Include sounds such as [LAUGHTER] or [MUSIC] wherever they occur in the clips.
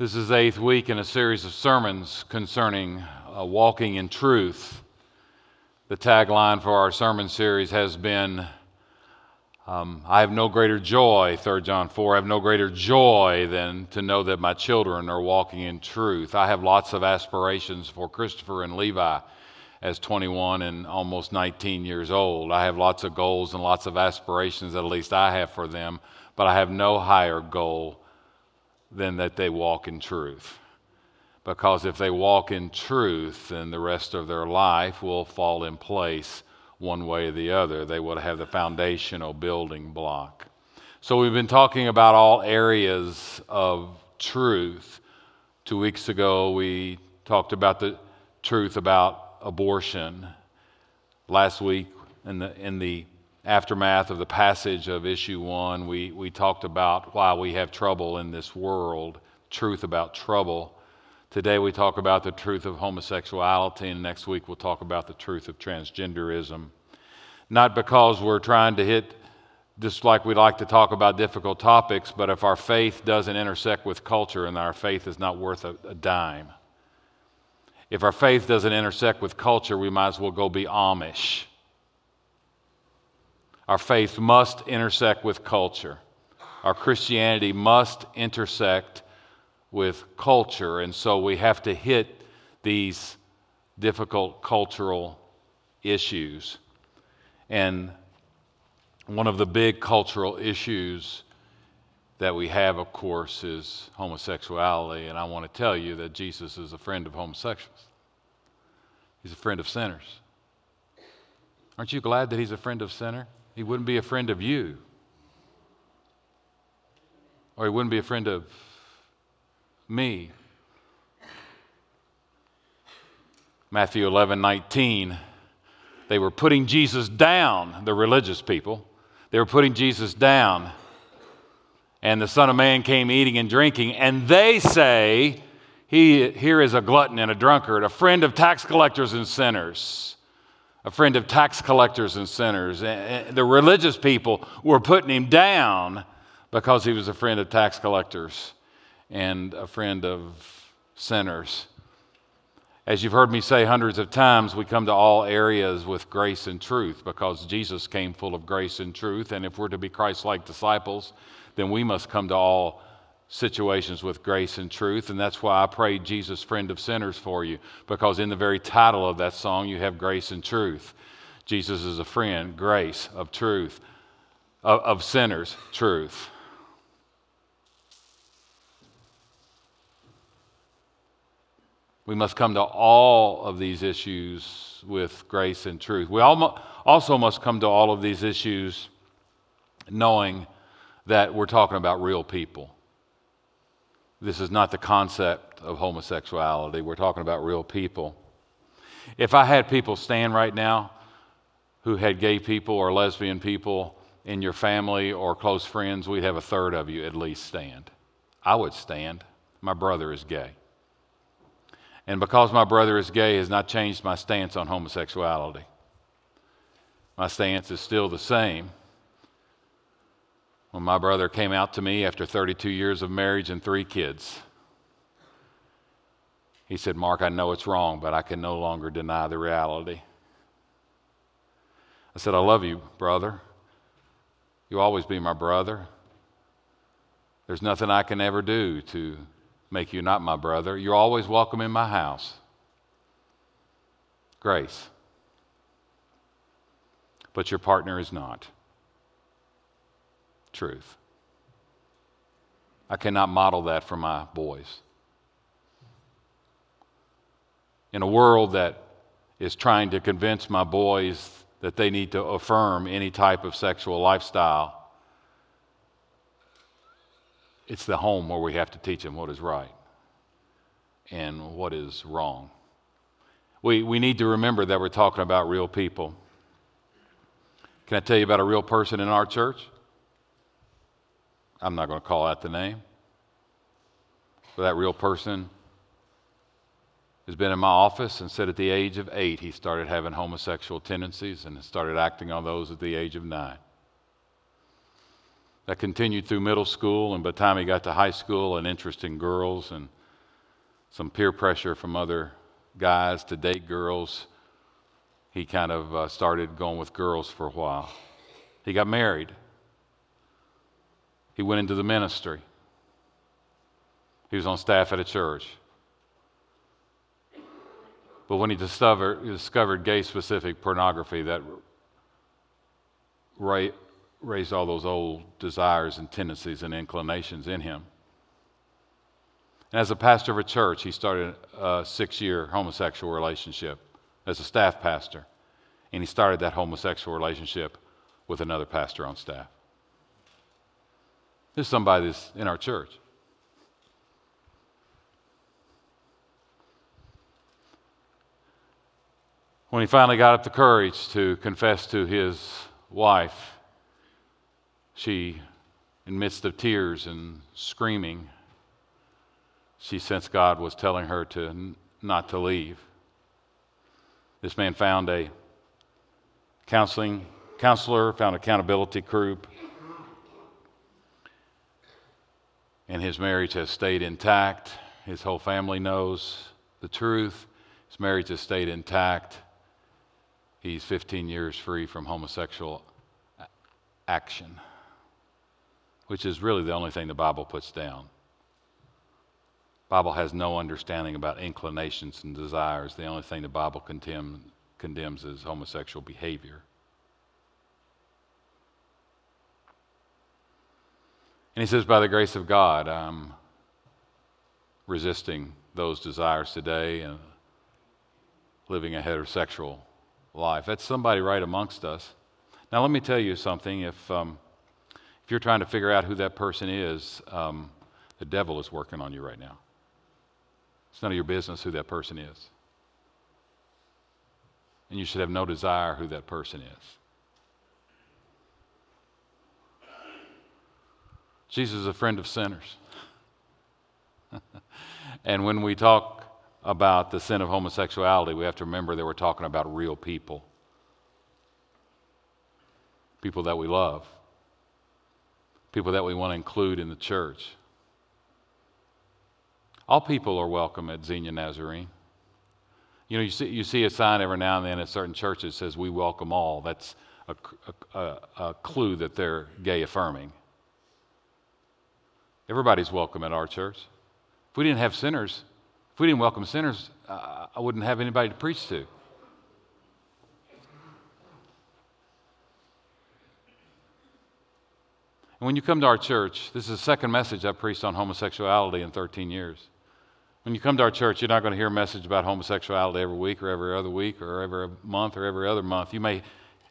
This is eighth week in a series of sermons concerning uh, walking in truth. The tagline for our sermon series has been um, I have no greater joy, 3 John 4, I have no greater joy than to know that my children are walking in truth. I have lots of aspirations for Christopher and Levi as 21 and almost 19 years old. I have lots of goals and lots of aspirations, at least I have for them, but I have no higher goal than that they walk in truth. Because if they walk in truth, then the rest of their life will fall in place one way or the other. They will have the foundational building block. So we've been talking about all areas of truth. Two weeks ago, we talked about the truth about abortion. Last week, in the, in the aftermath of the passage of issue one, we, we talked about why we have trouble in this world, truth about trouble. Today we talk about the truth of homosexuality, and next week we'll talk about the truth of transgenderism. Not because we're trying to hit, just like we like to talk about difficult topics, but if our faith doesn't intersect with culture and our faith is not worth a, a dime. If our faith doesn't intersect with culture, we might as well go be Amish our faith must intersect with culture. Our Christianity must intersect with culture. And so we have to hit these difficult cultural issues. And one of the big cultural issues that we have, of course, is homosexuality. And I want to tell you that Jesus is a friend of homosexuals, he's a friend of sinners. Aren't you glad that he's a friend of sinners? He wouldn't be a friend of you. Or he wouldn't be a friend of me. Matthew 11, 19. They were putting Jesus down, the religious people. They were putting Jesus down. And the Son of Man came eating and drinking. And they say, he, Here is a glutton and a drunkard, a friend of tax collectors and sinners a friend of tax collectors and sinners. The religious people were putting him down because he was a friend of tax collectors and a friend of sinners. As you've heard me say hundreds of times, we come to all areas with grace and truth because Jesus came full of grace and truth. And if we're to be Christ like disciples, then we must come to all situations with grace and truth. And that's why I prayed Jesus, friend of sinners, for you, because in the very title of that song, you have grace and truth. Jesus is a friend, grace of truth, of, of sinners, truth. We must come to all of these issues with grace and truth. We also must come to all of these issues knowing that we're talking about real people. This is not the concept of homosexuality. We're talking about real people. If I had people stand right now who had gay people or lesbian people in your family or close friends, we'd have a third of you at least stand. I would stand. My brother is gay. And because my brother is gay has not changed my stance on homosexuality. My stance is still the same. When my brother came out to me after 32 years of marriage and three kids, he said, Mark, I know it's wrong, but I can no longer deny the reality. I said, I love you, brother. You'll always be my brother. There's nothing I can ever do to make you not my brother. You're always welcome in my house. Grace. But your partner is not truth. I cannot model that for my boys. In a world that is trying to convince my boys that they need to affirm any type of sexual lifestyle, it's the home where we have to teach them what is right and what is wrong. We, we need to remember that we're talking about real people. Can I tell you about a real person in our church? I'm not going to call out the name. But that real person has been in my office and said at the age of eight he started having homosexual tendencies and started acting on those at the age of nine. That continued through middle school, and by the time he got to high school, an interest in girls and some peer pressure from other guys to date girls. He kind of uh, started going with girls for a while. He got married. He went into the ministry. He was on staff at a church. But when he discovered, discovered gay specific pornography, that raised all those old desires and tendencies and inclinations in him. And as a pastor of a church, he started a six year homosexual relationship as a staff pastor. And he started that homosexual relationship with another pastor on staff. There's somebody that's in our church. When he finally got up the courage to confess to his wife, she, in midst of tears and screaming, she sensed God was telling her to n- not to leave. This man found a counseling counselor, found accountability group, and his marriage has stayed intact. His whole family knows the truth. His marriage has stayed intact. He's 15 years free from homosexual action, which is really the only thing the Bible puts down. Bible has no understanding about inclinations and desires. The only thing the Bible condemn, condemns is homosexual behavior. And he says, by the grace of God, I'm resisting those desires today and living a heterosexual life. That's somebody right amongst us. Now, let me tell you something. If, um, if you're trying to figure out who that person is, um, the devil is working on you right now. It's none of your business who that person is. And you should have no desire who that person is. Jesus is a friend of sinners. [LAUGHS] and when we talk about the sin of homosexuality, we have to remember that we're talking about real people. People that we love. People that we want to include in the church. All people are welcome at Xenia Nazarene. You know, you see, you see a sign every now and then at certain churches that says, We welcome all. That's a, a, a clue that they're gay affirming. Everybody's welcome at our church. If we didn't have sinners, if we didn't welcome sinners, uh, I wouldn't have anybody to preach to. And when you come to our church, this is the second message I've preached on homosexuality in 13 years. When you come to our church, you're not going to hear a message about homosexuality every week or every other week or every month or every other month. You may,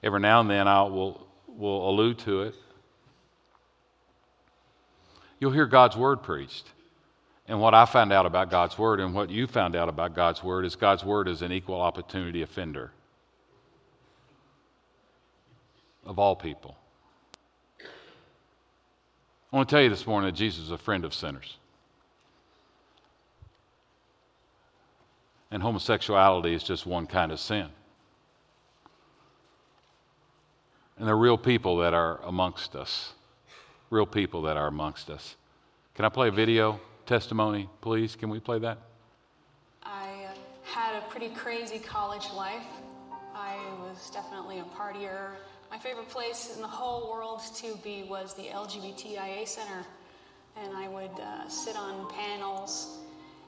every now and then, I will, will allude to it. You'll hear God's word preached. And what I found out about God's word and what you found out about God's word is God's word is an equal opportunity offender of all people. I want to tell you this morning that Jesus is a friend of sinners. and homosexuality is just one kind of sin. And there are real people that are amongst us. Real people that are amongst us. Can I play a video testimony, please? Can we play that? I had a pretty crazy college life. I was definitely a partier. My favorite place in the whole world to be was the LGBTIA Center. And I would uh, sit on panels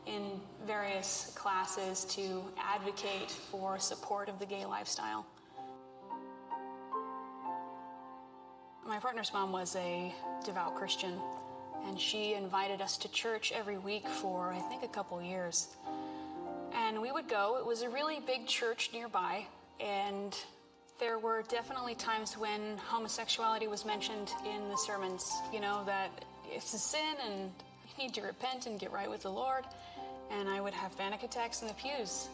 in various classes to advocate for support of the gay lifestyle. My partner's mom was a devout Christian, and she invited us to church every week for, I think, a couple years. And we would go. It was a really big church nearby, and there were definitely times when homosexuality was mentioned in the sermons. You know, that it's a sin and you need to repent and get right with the Lord and I would have panic attacks in the pews.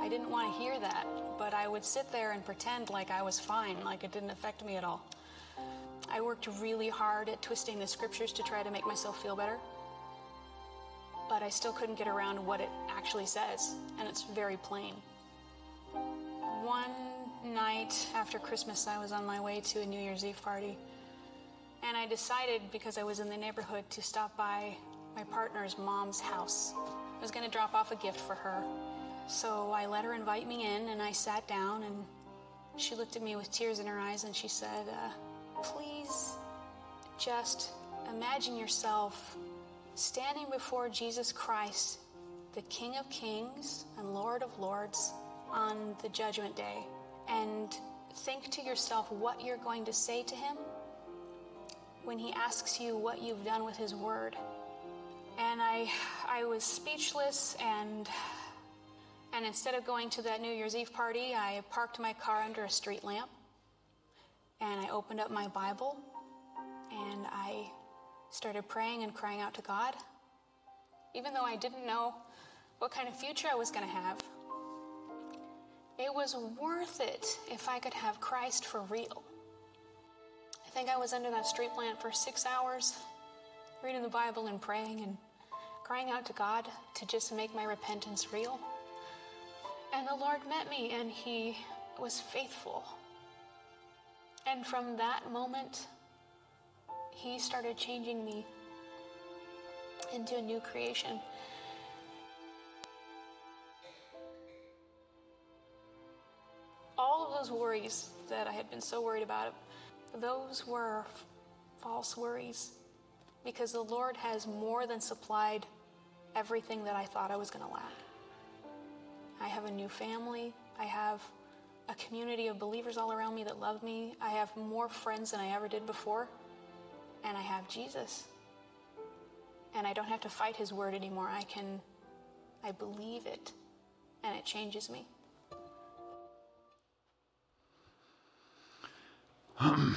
I didn't want to hear that, but I would sit there and pretend like I was fine, like it didn't affect me at all. I worked really hard at twisting the scriptures to try to make myself feel better, but I still couldn't get around what it actually says, and it's very plain. One night after Christmas, I was on my way to a New Year's Eve party, And I decided, because I was in the neighborhood, to stop by my partner's mom's house. I was going to drop off a gift for her. So I let her invite me in, and I sat down, and she looked at me with tears in her eyes, and she said, uh, Please just imagine yourself standing before Jesus Christ, the King of Kings and Lord of Lords, on the Judgment Day, and think to yourself what you're going to say to him when he asks you what you've done with his word. And I, I was speechless, and, and instead of going to that New Year's Eve party, I parked my car under a street lamp, and I opened up my Bible, and I started praying and crying out to God. Even though I didn't know what kind of future I was going to have, it was worth it if I could have Christ for real. I think I was under that street lamp for six hours, reading the Bible and praying and crying out to God to just make my repentance real. And the Lord met me and He was faithful. And from that moment, He started changing me into a new creation. All of those worries that I had been so worried about, those were false worries because the Lord has more than supplied everything that I thought I was going to lack. I have a new family. I have a community of believers all around me that love me. I have more friends than I ever did before. And I have Jesus. And I don't have to fight his word anymore. I can, I believe it, and it changes me. [CLEARS THROAT]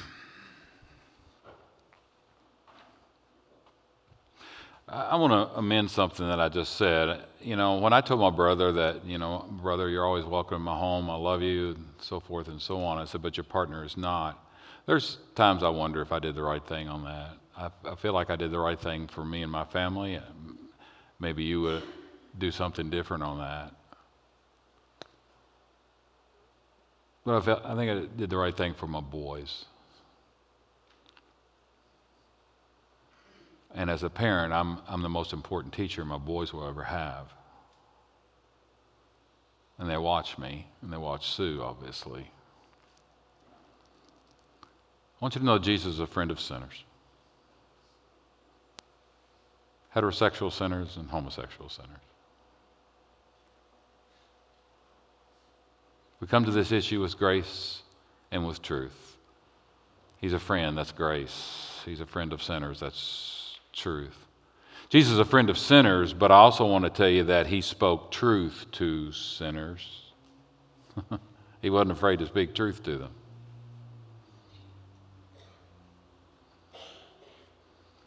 I want to amend something that I just said. You know, when I told my brother that, you know, brother, you're always welcome in my home, I love you, and so forth and so on, I said, but your partner is not. There's times I wonder if I did the right thing on that. I, I feel like I did the right thing for me and my family. Maybe you would do something different on that. But I, felt, I think I did the right thing for my boys. And as a parent, I'm, I'm the most important teacher my boys will ever have. And they watch me, and they watch Sue, obviously. I want you to know Jesus is a friend of sinners heterosexual sinners and homosexual sinners. We come to this issue with grace and with truth. He's a friend, that's grace. He's a friend of sinners, that's truth. Jesus is a friend of sinners, but I also want to tell you that he spoke truth to sinners. [LAUGHS] he wasn't afraid to speak truth to them.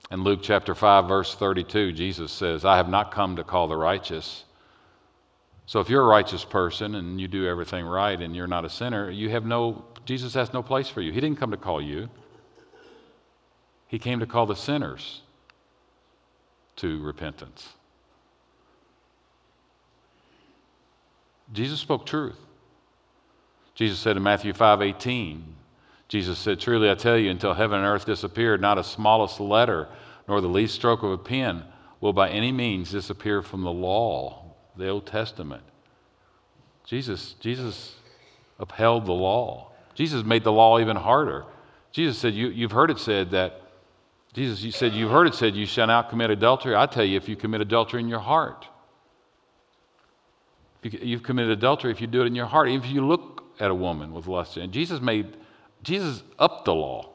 In Luke chapter 5, verse 32, Jesus says, I have not come to call the righteous. So if you're a righteous person and you do everything right and you're not a sinner, you have no, Jesus has no place for you. He didn't come to call you, He came to call the sinners to repentance. Jesus spoke truth. Jesus said in Matthew 5 18, Jesus said, Truly I tell you, until heaven and earth disappear, not a smallest letter nor the least stroke of a pen will by any means disappear from the law, the Old Testament. Jesus, Jesus upheld the law. Jesus made the law even harder. Jesus said, you, You've heard it said that Jesus, you said, You've heard it said, You shall not commit adultery. I tell you, if you commit adultery in your heart, you've committed adultery if you do it in your heart, even if you look at a woman with lust. And Jesus made, Jesus upped the law.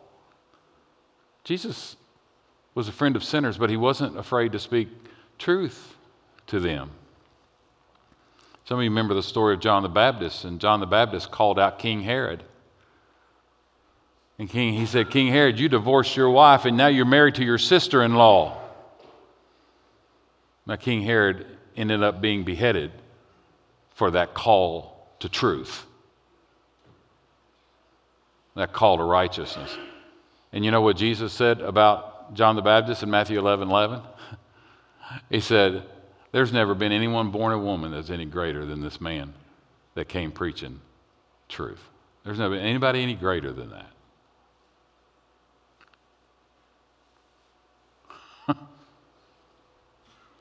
Jesus was a friend of sinners, but he wasn't afraid to speak truth to them. Some of you remember the story of John the Baptist, and John the Baptist called out King Herod. And King, he said, King Herod, you divorced your wife and now you're married to your sister in law. Now, King Herod ended up being beheaded for that call to truth, that call to righteousness. And you know what Jesus said about John the Baptist in Matthew 11 11? He said, There's never been anyone born a woman that's any greater than this man that came preaching truth. There's never been anybody any greater than that.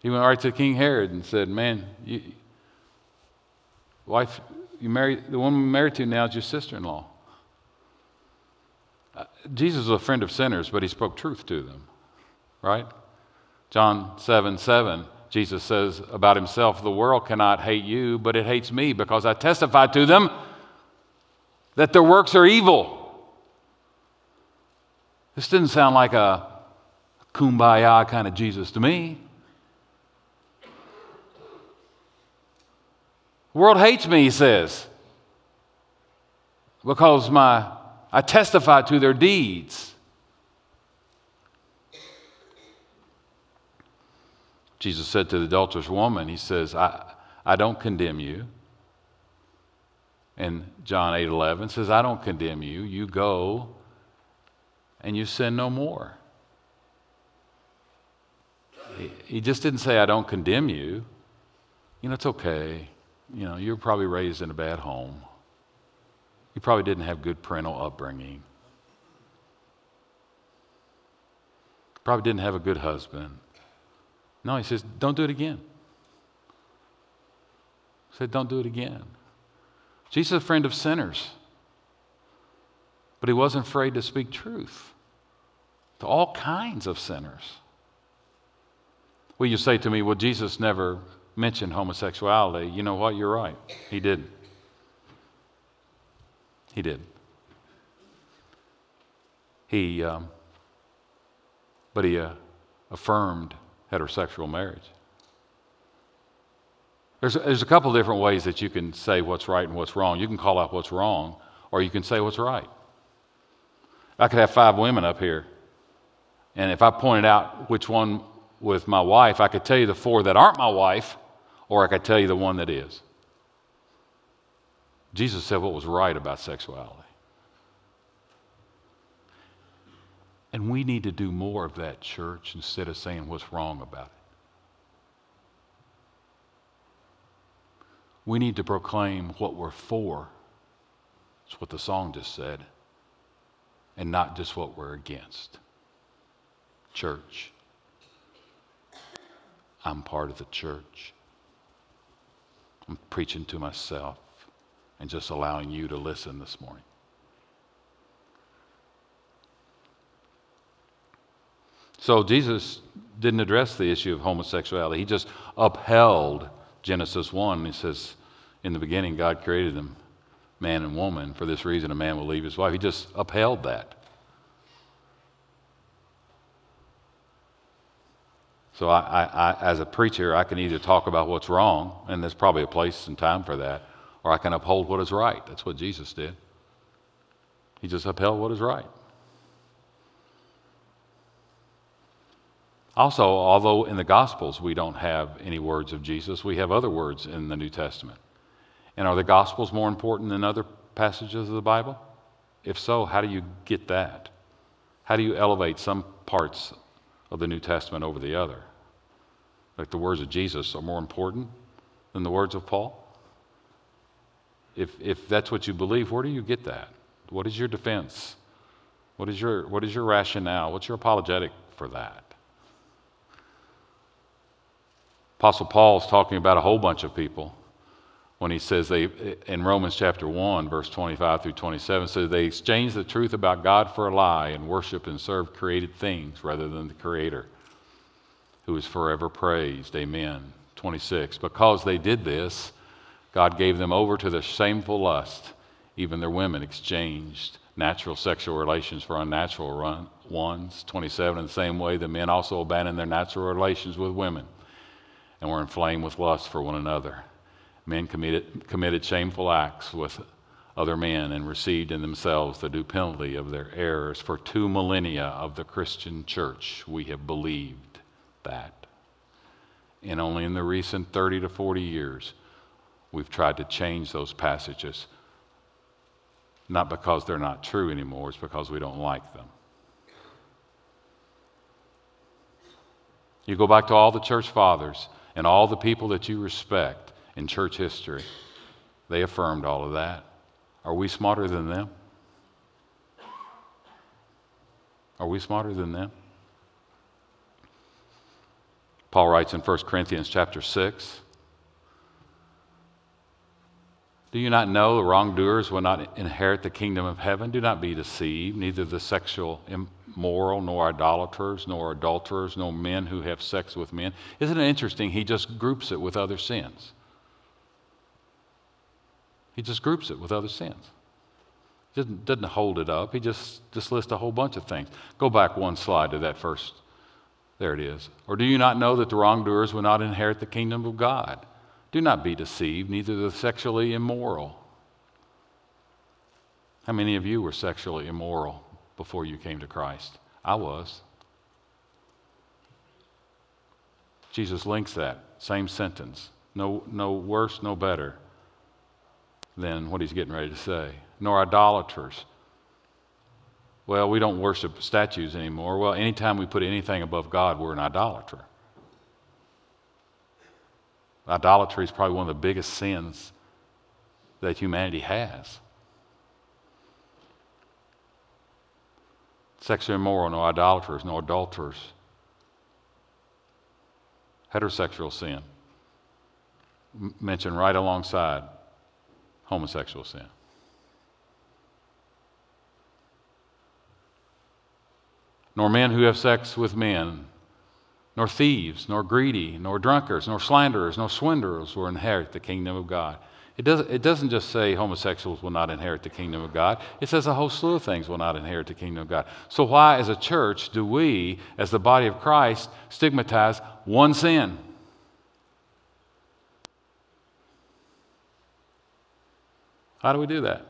He went right to King Herod and said, Man, you, wife, you married, the woman you're married to now is your sister in law. Uh, Jesus was a friend of sinners, but he spoke truth to them, right? John 7 7, Jesus says about himself, The world cannot hate you, but it hates me because I testify to them that their works are evil. This didn't sound like a kumbaya kind of Jesus to me. The world hates me, he says, because my, I testify to their deeds. Jesus said to the adulterous woman, He says, I, I don't condemn you. And John 8 11 says, I don't condemn you. You go and you sin no more. He, he just didn't say, I don't condemn you. You know, it's okay. You know, you were probably raised in a bad home. You probably didn't have good parental upbringing. Probably didn't have a good husband. No, he says, don't do it again. He said, don't do it again. Jesus is a friend of sinners, but he wasn't afraid to speak truth to all kinds of sinners. Well, you say to me, well, Jesus never mentioned homosexuality. You know what? You're right. He didn't. He did. He, um, but he uh, affirmed heterosexual marriage. There's, there's a couple different ways that you can say what's right and what's wrong. You can call out what's wrong, or you can say what's right. I could have five women up here, and if I pointed out which one with my wife, I could tell you the four that aren't my wife, or I could tell you the one that is. Jesus said what was right about sexuality. And we need to do more of that, church, instead of saying what's wrong about it. We need to proclaim what we're for. It's what the song just said. And not just what we're against. Church. I'm part of the church. I'm preaching to myself and just allowing you to listen this morning. So Jesus didn't address the issue of homosexuality. He just upheld Genesis 1. He says, In the beginning, God created them, man and woman. For this reason, a man will leave his wife. He just upheld that. So, I, I, I, as a preacher, I can either talk about what's wrong, and there's probably a place and time for that, or I can uphold what is right. That's what Jesus did. He just upheld what is right. Also, although in the Gospels we don't have any words of Jesus, we have other words in the New Testament. And are the Gospels more important than other passages of the Bible? If so, how do you get that? How do you elevate some parts of the New Testament over the other? Like the words of Jesus are more important than the words of Paul? If, if that's what you believe, where do you get that? What is your defense? What is your, what is your rationale? What's your apologetic for that? Apostle Paul is talking about a whole bunch of people when he says they, in Romans chapter 1, verse 25 through 27, says they exchanged the truth about God for a lie and worship and serve created things rather than the Creator, who is forever praised. Amen. 26. Because they did this, God gave them over to the shameful lust. Even their women exchanged natural sexual relations for unnatural ones. 27. In the same way, the men also abandoned their natural relations with women and were inflamed with lust for one another. Men committed, committed shameful acts with other men and received in themselves the due penalty of their errors. For two millennia of the Christian church, we have believed that. And only in the recent 30 to 40 years, we've tried to change those passages. Not because they're not true anymore, it's because we don't like them. You go back to all the church fathers and all the people that you respect in church history, they affirmed all of that. Are we smarter than them? Are we smarter than them? Paul writes in 1 Corinthians chapter 6 Do you not know the wrongdoers will not inherit the kingdom of heaven? Do not be deceived, neither the sexual immoral, nor idolaters, nor adulterers, nor men who have sex with men. Isn't it interesting? He just groups it with other sins. He just groups it with other sins. He doesn't, doesn't hold it up. He just, just lists a whole bunch of things. Go back one slide to that first. There it is. Or do you not know that the wrongdoers will not inherit the kingdom of God? Do not be deceived, neither the sexually immoral. How many of you were sexually immoral before you came to Christ? I was. Jesus links that same sentence. No, no worse, no better than what he's getting ready to say. Nor idolaters. Well, we don't worship statues anymore. Well, anytime we put anything above God, we're an idolater. Idolatry is probably one of the biggest sins that humanity has. Sexually immoral, no idolaters, no adulterers. Heterosexual sin, mentioned right alongside homosexual sin. Nor men who have sex with men, nor thieves, nor greedy, nor drunkards, nor slanderers, nor swindlers will inherit the kingdom of God. It doesn't, it doesn't just say homosexuals will not inherit the kingdom of God. It says a whole slew of things will not inherit the kingdom of God. So, why, as a church, do we, as the body of Christ, stigmatize one sin? How do we do that?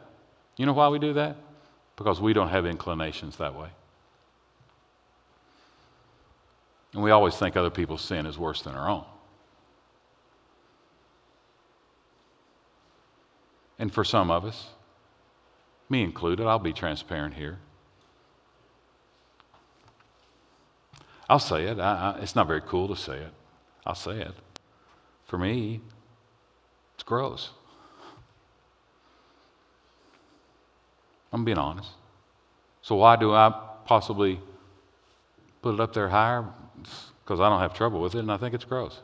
You know why we do that? Because we don't have inclinations that way. And we always think other people's sin is worse than our own. And for some of us, me included, I'll be transparent here. I'll say it. I, I, it's not very cool to say it. I'll say it. For me, it's gross. I'm being honest. So, why do I possibly put it up there higher? Because I don't have trouble with it and I think it's gross.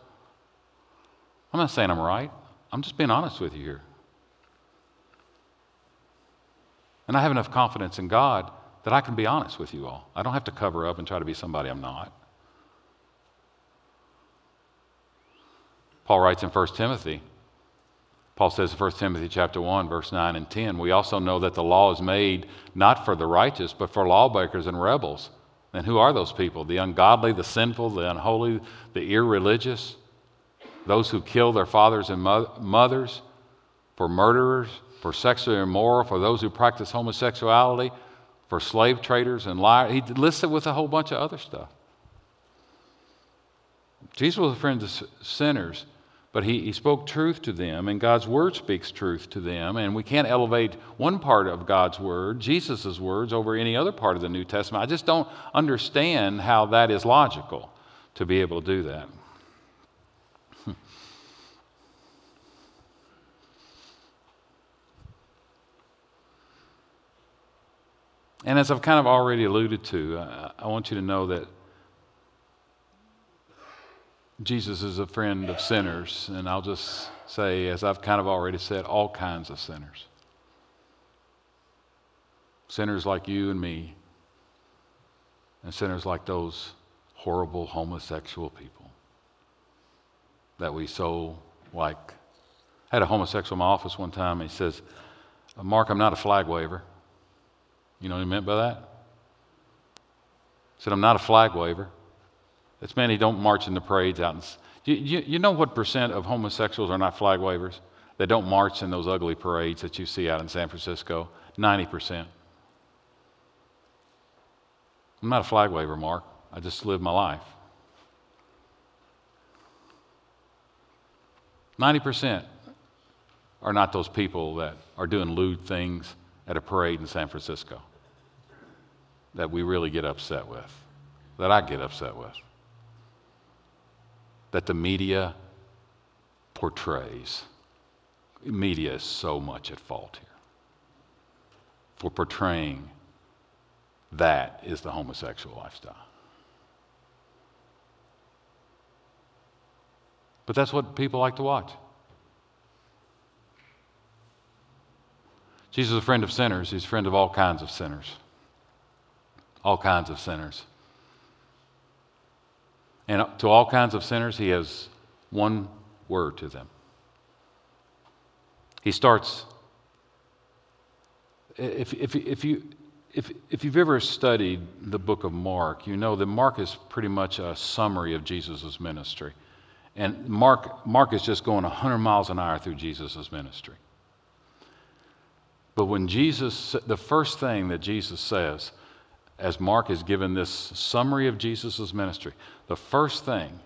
I'm not saying I'm right, I'm just being honest with you here. And I have enough confidence in God that I can be honest with you all. I don't have to cover up and try to be somebody I'm not. Paul writes in 1 Timothy Paul says in 1 Timothy chapter 1, verse 9 and 10, we also know that the law is made not for the righteous, but for lawbreakers and rebels. And who are those people? The ungodly, the sinful, the unholy, the irreligious, those who kill their fathers and mothers, for murderers, for sexually immoral, for those who practice homosexuality, for slave traders and liars. He lists it with a whole bunch of other stuff. Jesus was a friend of sinners but he, he spoke truth to them, and God's word speaks truth to them. And we can't elevate one part of God's word, Jesus' words, over any other part of the New Testament. I just don't understand how that is logical to be able to do that. [LAUGHS] And as I've kind of already alluded to, I, I want you to know that Jesus is a friend of sinners, and I'll just say, as I've kind of already said, all kinds of sinners. Sinners like you and me, and sinners like those horrible homosexual people that we so like. I had a homosexual in my office one time, and he says, Mark, I'm not a flag waver. You know what he meant by that? He said, I'm not a flag waver. It's men who don't march in the parades out. In, you, you, you know what percent of homosexuals are not flag wavers? They don't march in those ugly parades that you see out in San Francisco? 90%. I'm not a flag waver, Mark. I just live my life. 90% are not those people that are doing lewd things at a parade in San Francisco that we really get upset with, that I get upset with that the media portrays. Media is so much at fault here for portraying that is the homosexual lifestyle. But that's what people like to watch. Jesus is a friend of sinners. He's a friend of all kinds of sinners. All kinds of sinners. And to all kinds of sinners, he has one word to them. He starts, if, if, if, you, if, if you've ever studied the book of Mark, you know that Mark is pretty much a summary of Jesus' ministry. And Mark, Mark is just going 100 miles an hour through Jesus' ministry. But when Jesus, the first thing that Jesus says, as Mark has given this summary of Jesus' ministry, the first thing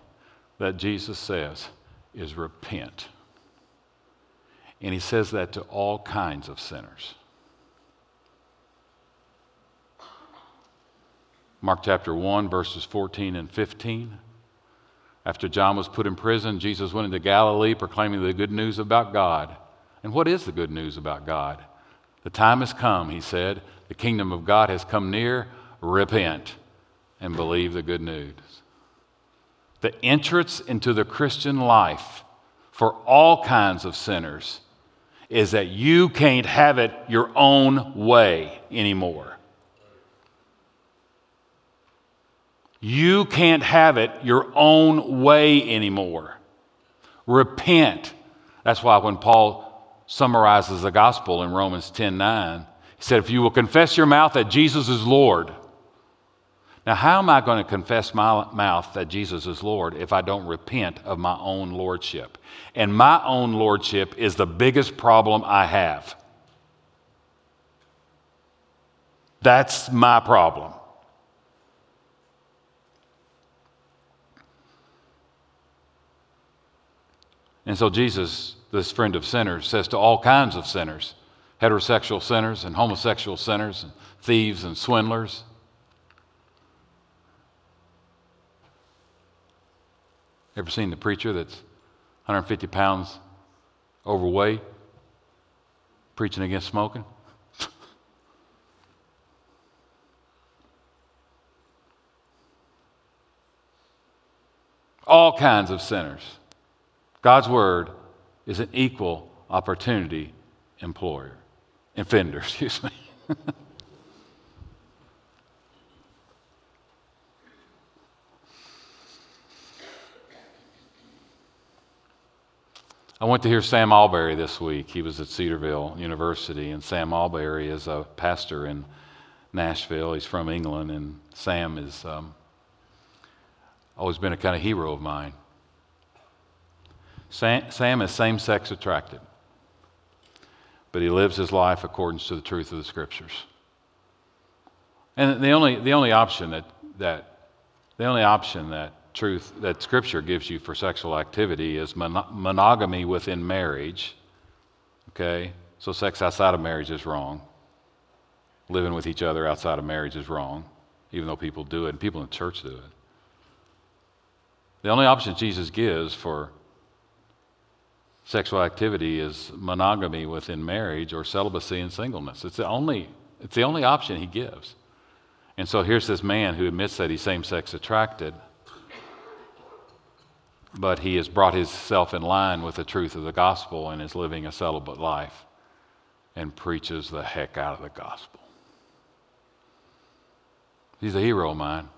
that Jesus says is repent. And he says that to all kinds of sinners. Mark chapter 1, verses 14 and 15. After John was put in prison, Jesus went into Galilee proclaiming the good news about God. And what is the good news about God? The time has come, he said. The kingdom of God has come near. Repent and believe the good news. The entrance into the Christian life for all kinds of sinners is that you can't have it your own way anymore. You can't have it your own way anymore. Repent. That's why when Paul summarizes the gospel in Romans 10 9, he said, If you will confess your mouth that Jesus is Lord. Now, how am I going to confess my mouth that Jesus is Lord if I don't repent of my own lordship? And my own lordship is the biggest problem I have. That's my problem. And so Jesus, this friend of sinners, says to all kinds of sinners heterosexual sinners and homosexual sinners and thieves and swindlers. Ever seen the preacher that's 150 pounds overweight preaching against smoking? All kinds of sinners. God's word is an equal opportunity employer, offender, [LAUGHS] excuse me. I went to hear Sam Allberry this week. He was at Cedarville University, and Sam Allberry is a pastor in Nashville. He's from England, and Sam has um, always been a kind of hero of mine. Sam, Sam is same sex attracted, but he lives his life according to the truth of the scriptures. And the only, the only option that, that, the only option that truth that scripture gives you for sexual activity is mon- monogamy within marriage. Okay? So sex outside of marriage is wrong. Living with each other outside of marriage is wrong, even though people do it, and people in the church do it. The only option Jesus gives for sexual activity is monogamy within marriage or celibacy and singleness. It's the only, it's the only option he gives. And so here's this man who admits that he's same sex attracted, but he has brought himself in line with the truth of the gospel and is living a celibate life and preaches the heck out of the gospel. He's a hero of mine.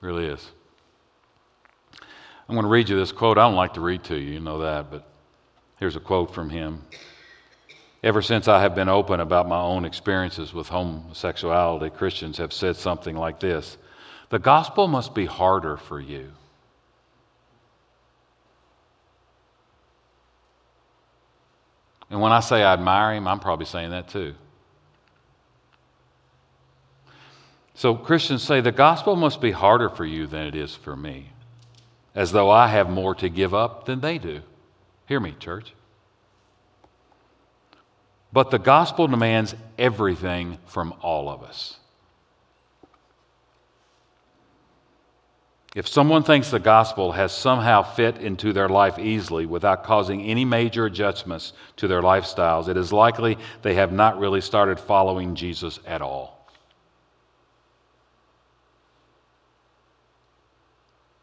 Really is. I'm going to read you this quote. I don't like to read to you, you know that, but here's a quote from him. Ever since I have been open about my own experiences with homosexuality, Christians have said something like this The gospel must be harder for you. And when I say I admire him, I'm probably saying that too. So Christians say the gospel must be harder for you than it is for me as though I have more to give up than they do. Hear me, church. But the gospel demands everything from all of us. If someone thinks the gospel has somehow fit into their life easily without causing any major adjustments to their lifestyles, it is likely they have not really started following Jesus at all.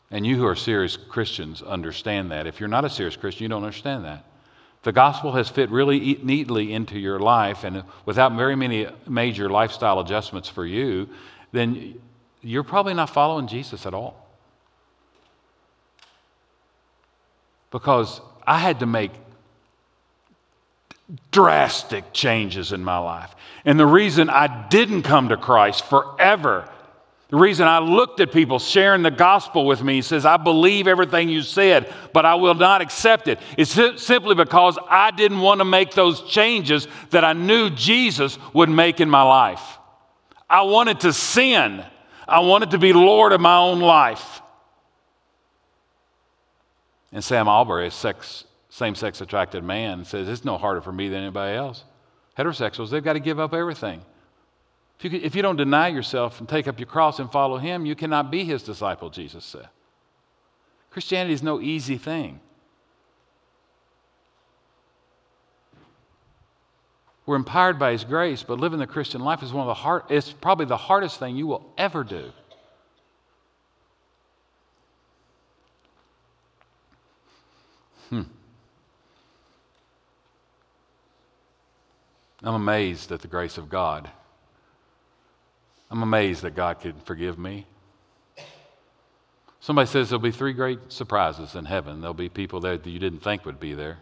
And you who are serious Christians understand that. If you're not a serious Christian, you don't understand that. The gospel has fit really neatly into your life and without very many major lifestyle adjustments for you, then you're probably not following Jesus at all. Because I had to make drastic changes in my life. And the reason I didn't come to Christ forever, the reason I looked at people sharing the gospel with me, says, I believe everything you said, but I will not accept it. It's simply because I didn't want to make those changes that I knew Jesus would make in my life. I wanted to sin, I wanted to be Lord of my own life. And Sam Allberry, a same sex attracted man says, It's no harder for me than anybody else. Heterosexuals, they've got to give up everything. If you, if you don't deny yourself and take up your cross and follow him, you cannot be his disciple, Jesus said. Christianity is no easy thing. We're empowered by his grace, but living the Christian life is one of the hard, it's probably the hardest thing you will ever do. Hmm. I'm amazed at the grace of God. I'm amazed that God could forgive me. Somebody says there'll be three great surprises in heaven. There'll be people there that you didn't think would be there.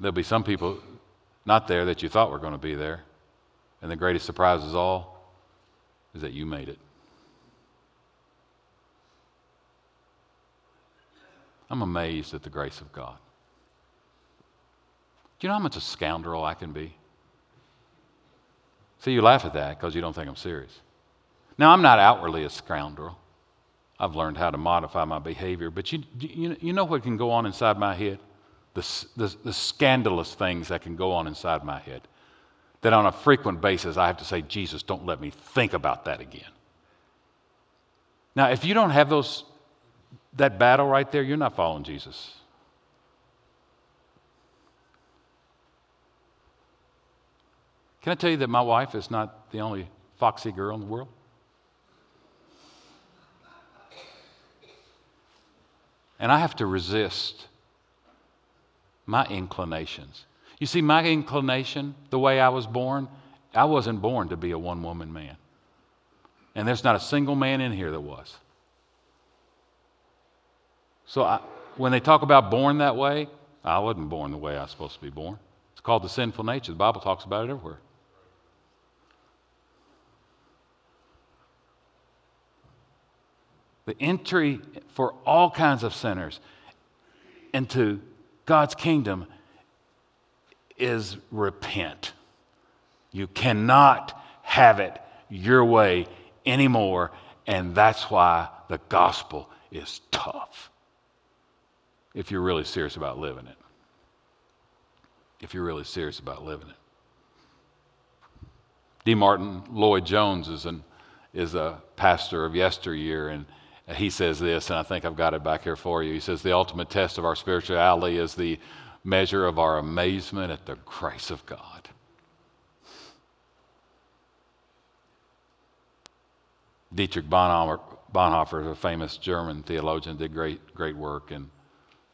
There'll be some people not there that you thought were going to be there. And the greatest surprise of all is that you made it. I'm amazed at the grace of God. Do you know how much a scoundrel I can be? See, you laugh at that because you don't think I'm serious. Now, I'm not outwardly a scoundrel. I've learned how to modify my behavior, but you, you, you know what can go on inside my head? The, the, the scandalous things that can go on inside my head. That on a frequent basis, I have to say, Jesus, don't let me think about that again. Now, if you don't have those, that battle right there, you're not following Jesus. Can I tell you that my wife is not the only foxy girl in the world? And I have to resist my inclinations. You see, my inclination, the way I was born, I wasn't born to be a one woman man. And there's not a single man in here that was. So I, when they talk about born that way, I wasn't born the way I was supposed to be born. It's called the sinful nature. The Bible talks about it everywhere. the entry for all kinds of sinners into God's kingdom is repent. You cannot have it your way anymore, and that's why the gospel is tough if you're really serious about living it. If you're really serious about living it. D. Martyn Lloyd Jones is, is a pastor of yesteryear, and he says this, and I think I've got it back here for you. He says, The ultimate test of our spirituality is the measure of our amazement at the grace of God. Dietrich Bonhoeffer, Bonhoeffer, a famous German theologian, did great, great work in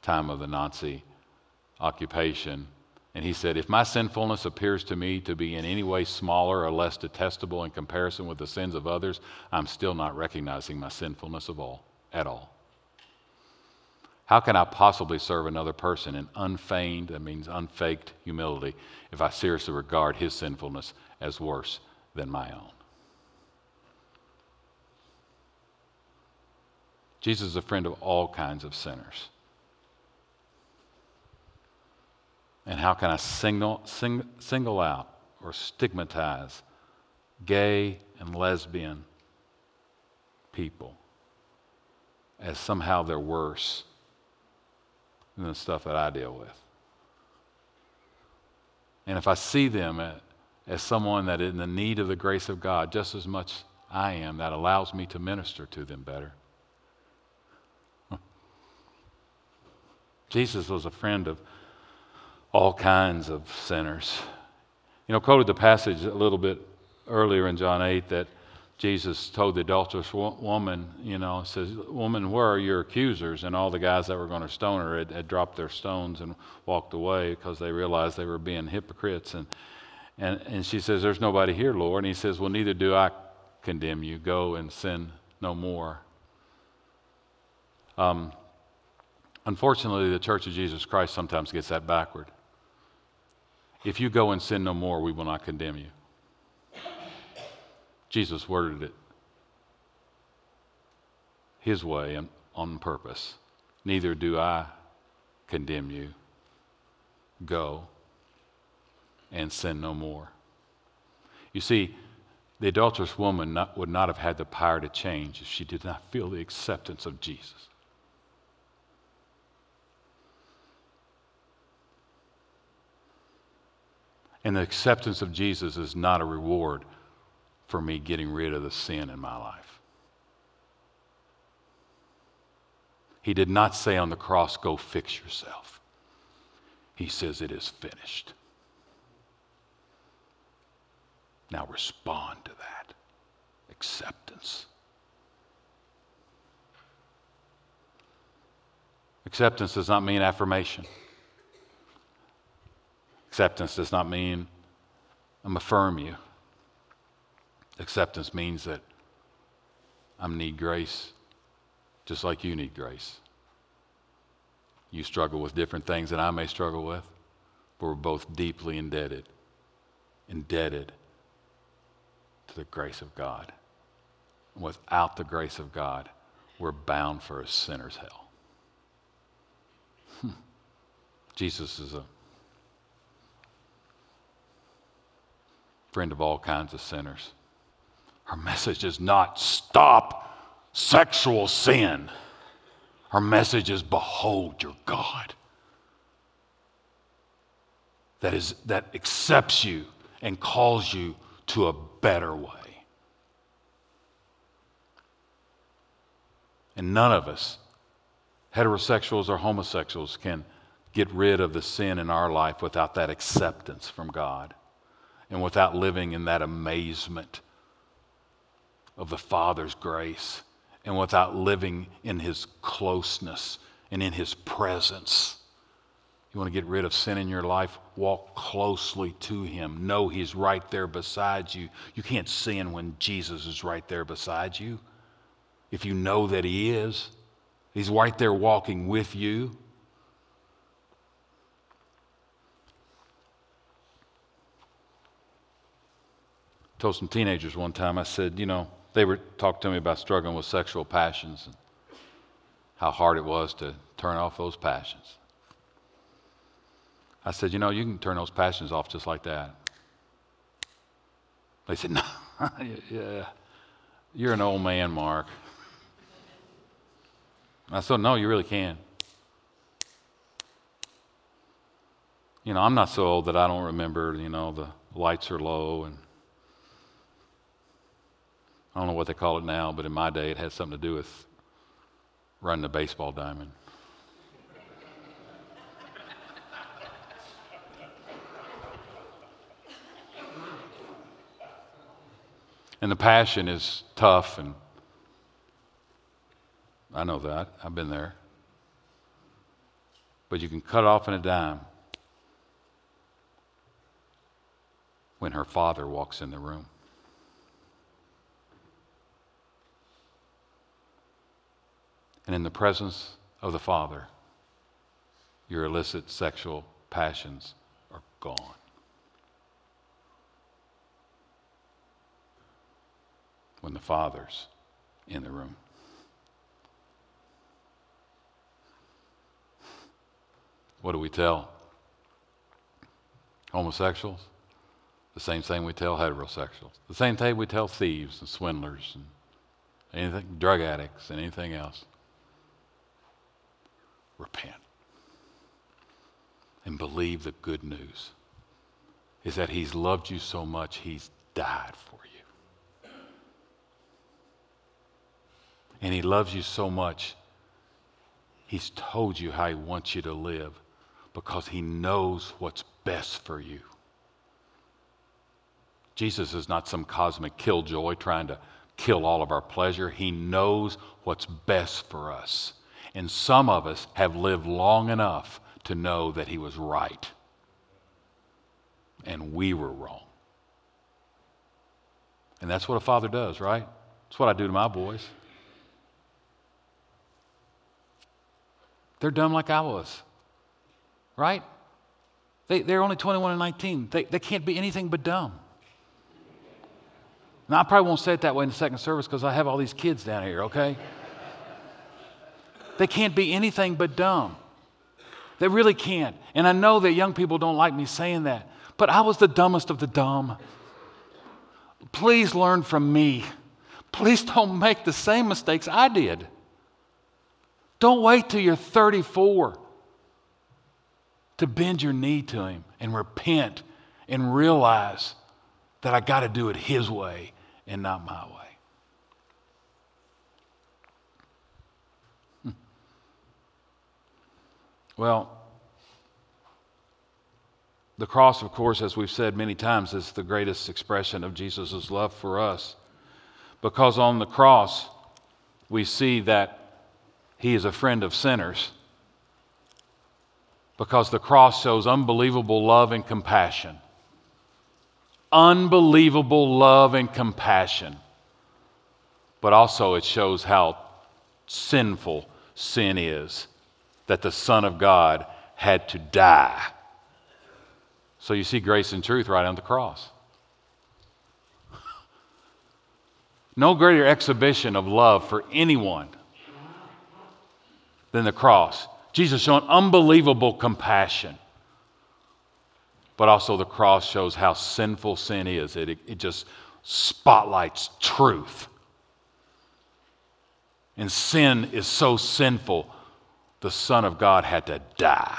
time of the Nazi occupation. And he said, If my sinfulness appears to me to be in any way smaller or less detestable in comparison with the sins of others, I'm still not recognizing my sinfulness of all, at all. How can I possibly serve another person in unfeigned, that means unfaked humility, if I seriously regard his sinfulness as worse than my own? Jesus is a friend of all kinds of sinners. And how can I single, sing, single out or stigmatize gay and lesbian people as somehow they're worse than the stuff that I deal with? And if I see them as someone that is in the need of the grace of God just as much I am, that allows me to minister to them better. [LAUGHS] Jesus was a friend of all kinds of sinners. You know, quoted the passage a little bit earlier in John 8 that Jesus told the adulterous woman, you know, says, Woman, where are your accusers? And all the guys that were going to stone her had, had dropped their stones and walked away because they realized they were being hypocrites. And, and, and she says, There's nobody here, Lord. And he says, Well, neither do I condemn you. Go and sin no more. Um, unfortunately, the Church of Jesus Christ sometimes gets that backward. If you go and sin no more, we will not condemn you. Jesus worded it his way and on purpose. Neither do I condemn you. Go and sin no more. You see, the adulterous woman not, would not have had the power to change if she did not feel the acceptance of Jesus. And the acceptance of Jesus is not a reward for me getting rid of the sin in my life. He did not say on the cross, Go fix yourself. He says, It is finished. Now respond to that acceptance. Acceptance does not mean affirmation. Acceptance does not mean I'm affirm you. Acceptance means that I need grace just like you need grace. You struggle with different things that I may struggle with, but we're both deeply indebted, indebted to the grace of God. Without the grace of God, we're bound for a sinner's hell. [LAUGHS] Jesus is a friend of all kinds of sinners. Our message is not stop sexual sin. Our message is behold your God. That is that accepts you and calls you to a better way. And none of us, heterosexuals or homosexuals, can get rid of the sin in our life without that acceptance from God and without living in that amazement of the Father's grace and without living in His closeness and in His presence. You want to get rid of sin in your life? Walk closely to Him. Know He's right there beside you. You can't sin when Jesus is right there beside you. If you know that He is, He's right there walking with you. Told some teenagers one time, I said, you know, they were talking to me about struggling with sexual passions and how hard it was to turn off those passions. I said, You know, you can turn those passions off just like that. They said, [LAUGHS] No, yeah, you're an old man, Mark. I said, No, you really can. You know, I'm not so old that I don't remember, you know, the lights are low and I don't know what they call it now, but in my day it had something to do with running a baseball diamond. and the passion is tough, and I know that. I've been there. But you can cut off in a dime when her father walks in the room. And in the presence of the Father, your illicit sexual passions are gone. When the Father's in the room. What do we tell homosexuals? The same thing we tell heterosexuals. The same thing we tell thieves and swindlers and anything, drug addicts and anything else repent and believe the good news is that He's loved you so much, He's died for you. And He loves you so much, He's told you how He wants you to live because He knows what's best for you. Jesus is not some cosmic killjoy trying to kill all of our pleasure. He knows what's best for us. And some of us have lived long enough to know that He was right and we were wrong. And that's what a father does, right? That's what I do to my boys. They're dumb like I was, right? They, they're only 21 and 19. They, they can't be anything but dumb. Now, I probably won't say it that way in the second service because I have all these kids down here, okay? They can't be anything but dumb. They really can't. And I know that young people don't like me saying that, but I was the dumbest of the dumb. Please learn from me. Please don't make the same mistakes I did. Don't wait till you're 34 to bend your knee to Him and repent and realize that I got to do it His way and not my way. Hmm. Well, the cross, of course, as we've said many times, is the greatest expression of Jesus' love for us. Because on the cross, we see that He is a friend of sinners. Because the cross shows unbelievable love and compassion unbelievable love and compassion. But also, it shows how sinful sin is that the Son of God had to die. So you see grace and truth right on the cross. No greater exhibition of love for anyone than the cross. Jesus showing unbelievable compassion but also the cross shows how sinful sin is. It, it just spotlights truth. And sin is so sinful, the Son of God had to die.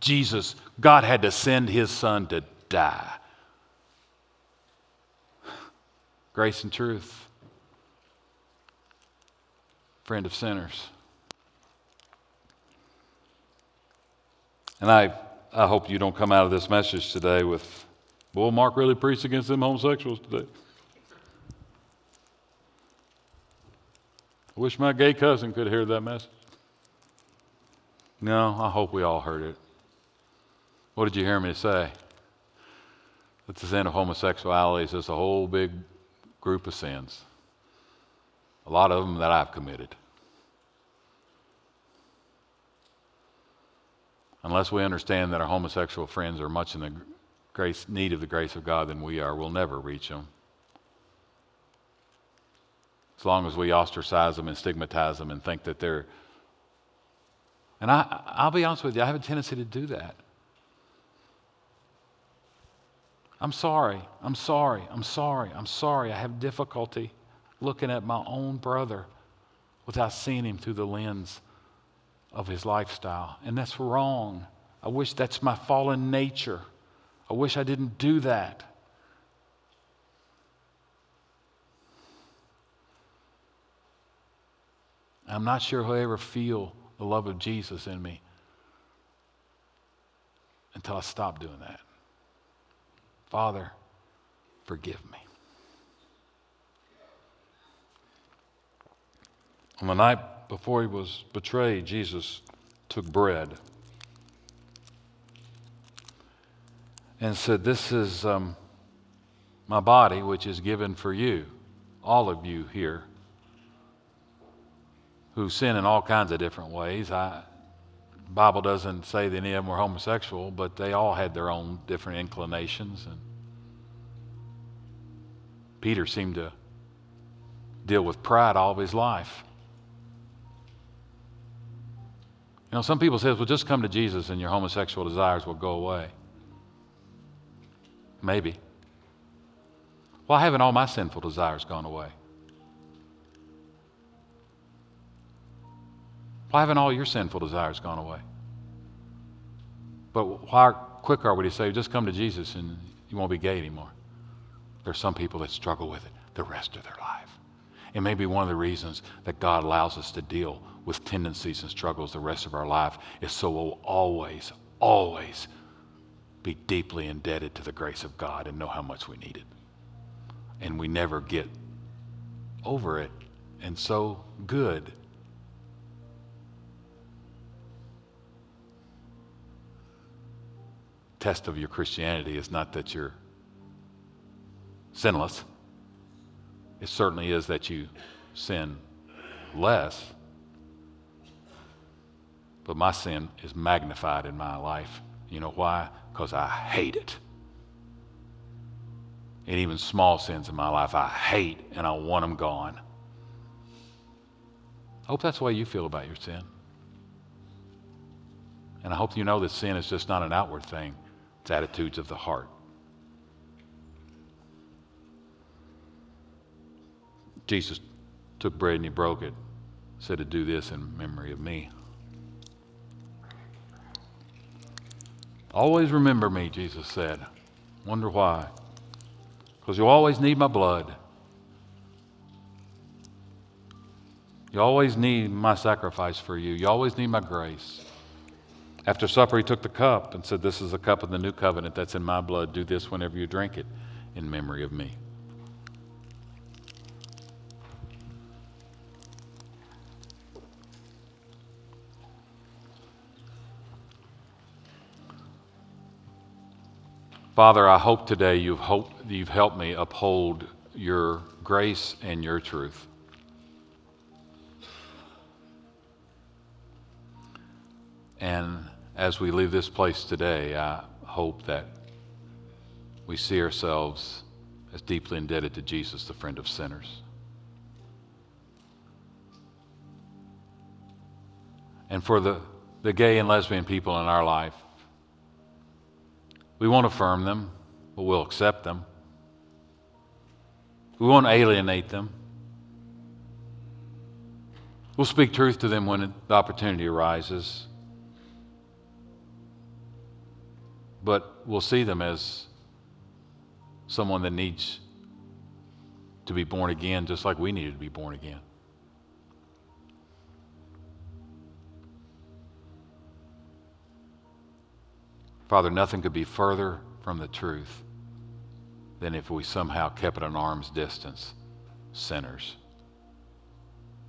Jesus, God had to send his Son to die. Grace and truth. Friend of sinners. And I I hope you don't come out of this message today with, boy, Mark really preached against them homosexuals today. I wish my gay cousin could hear that message. No, I hope we all heard it. What did you hear me say? That the sin of homosexuality is just a whole big group of sins. A lot of them that I've committed. unless we understand that our homosexual friends are much in the grace, need of the grace of God than we are, we'll never reach them. As long as we ostracize them and stigmatize them and think that they're. And I, I'll be honest with you, I have a tendency to do that. I'm sorry, I'm sorry, I'm sorry, I'm sorry. I have difficulty looking at my own brother without seeing him through the lens of his lifestyle. And that's wrong. I wish that's my fallen nature. I wish I didn't do that. I'm not sure he'll ever feel the love of Jesus in me until I stop doing that. Father, forgive me. On the night before he was betrayed, Jesus took bread and said, This is um, my body, which is given for you, all of you here who sin in all kinds of different ways. I, Bible doesn't say that any of them were homosexual, but they all had their own different inclinations. And Peter seemed to deal with pride all of his life. You know, some people say, well, just come to Jesus and your homosexual desires will go away. Maybe. Why haven't all my sinful desires gone away? Why haven't all your sinful desires gone away? But why quick are we to say, just come to Jesus and you won't be gay anymore? There's some people that struggle with it the rest of their life. It may be one of the reasons that God allows us to deal with tendencies and struggles the rest of our life is so we'll always, always be deeply indebted to the grace of God and know how much we need it. And we never get over it and so good. Test of your Christianity is not that you're sinless. It certainly is that you sin less. But my sin is magnified in my life. You know why? Because I hate it. And even small sins in my life I hate and I want them gone. I hope that's the way you feel about your sin. And I hope you know that sin is just not an outward thing, it's attitudes of the heart. Jesus took bread and he broke it, said to do this in memory of me. Always remember me, Jesus said. Wonder why? Because you always need my blood. You always need my sacrifice for you. You always need my grace. After supper, he took the cup and said, This is the cup of the new covenant that's in my blood. Do this whenever you drink it in memory of me. Father, I hope today you've, hope, you've helped me uphold your grace and your truth. And as we leave this place today, I hope that we see ourselves as deeply indebted to Jesus, the friend of sinners. And for the, the gay and lesbian people in our life, we won't affirm them, but we'll accept them. We won't alienate them. We'll speak truth to them when the opportunity arises. But we'll see them as someone that needs to be born again, just like we needed to be born again. Father, nothing could be further from the truth than if we somehow kept at an arm's distance sinners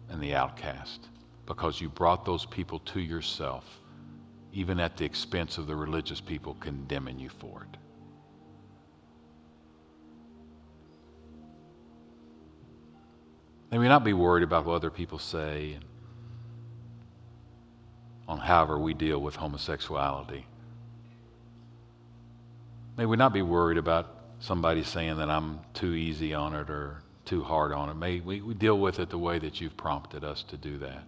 and the outcast because you brought those people to yourself, even at the expense of the religious people condemning you for it. May we not be worried about what other people say on however we deal with homosexuality. May we not be worried about somebody saying that I'm too easy on it or too hard on it. May we, we deal with it the way that you've prompted us to do that.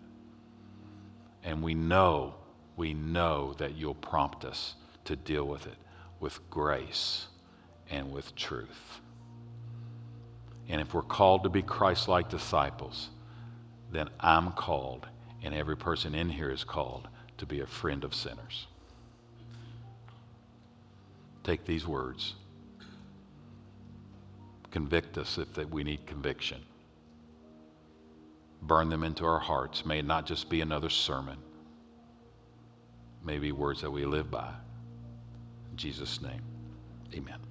And we know, we know that you'll prompt us to deal with it with grace and with truth. And if we're called to be Christ like disciples, then I'm called, and every person in here is called to be a friend of sinners take these words. Convict us if that we need conviction. Burn them into our hearts. May it not just be another sermon. May be words that we live by. In Jesus' name, amen.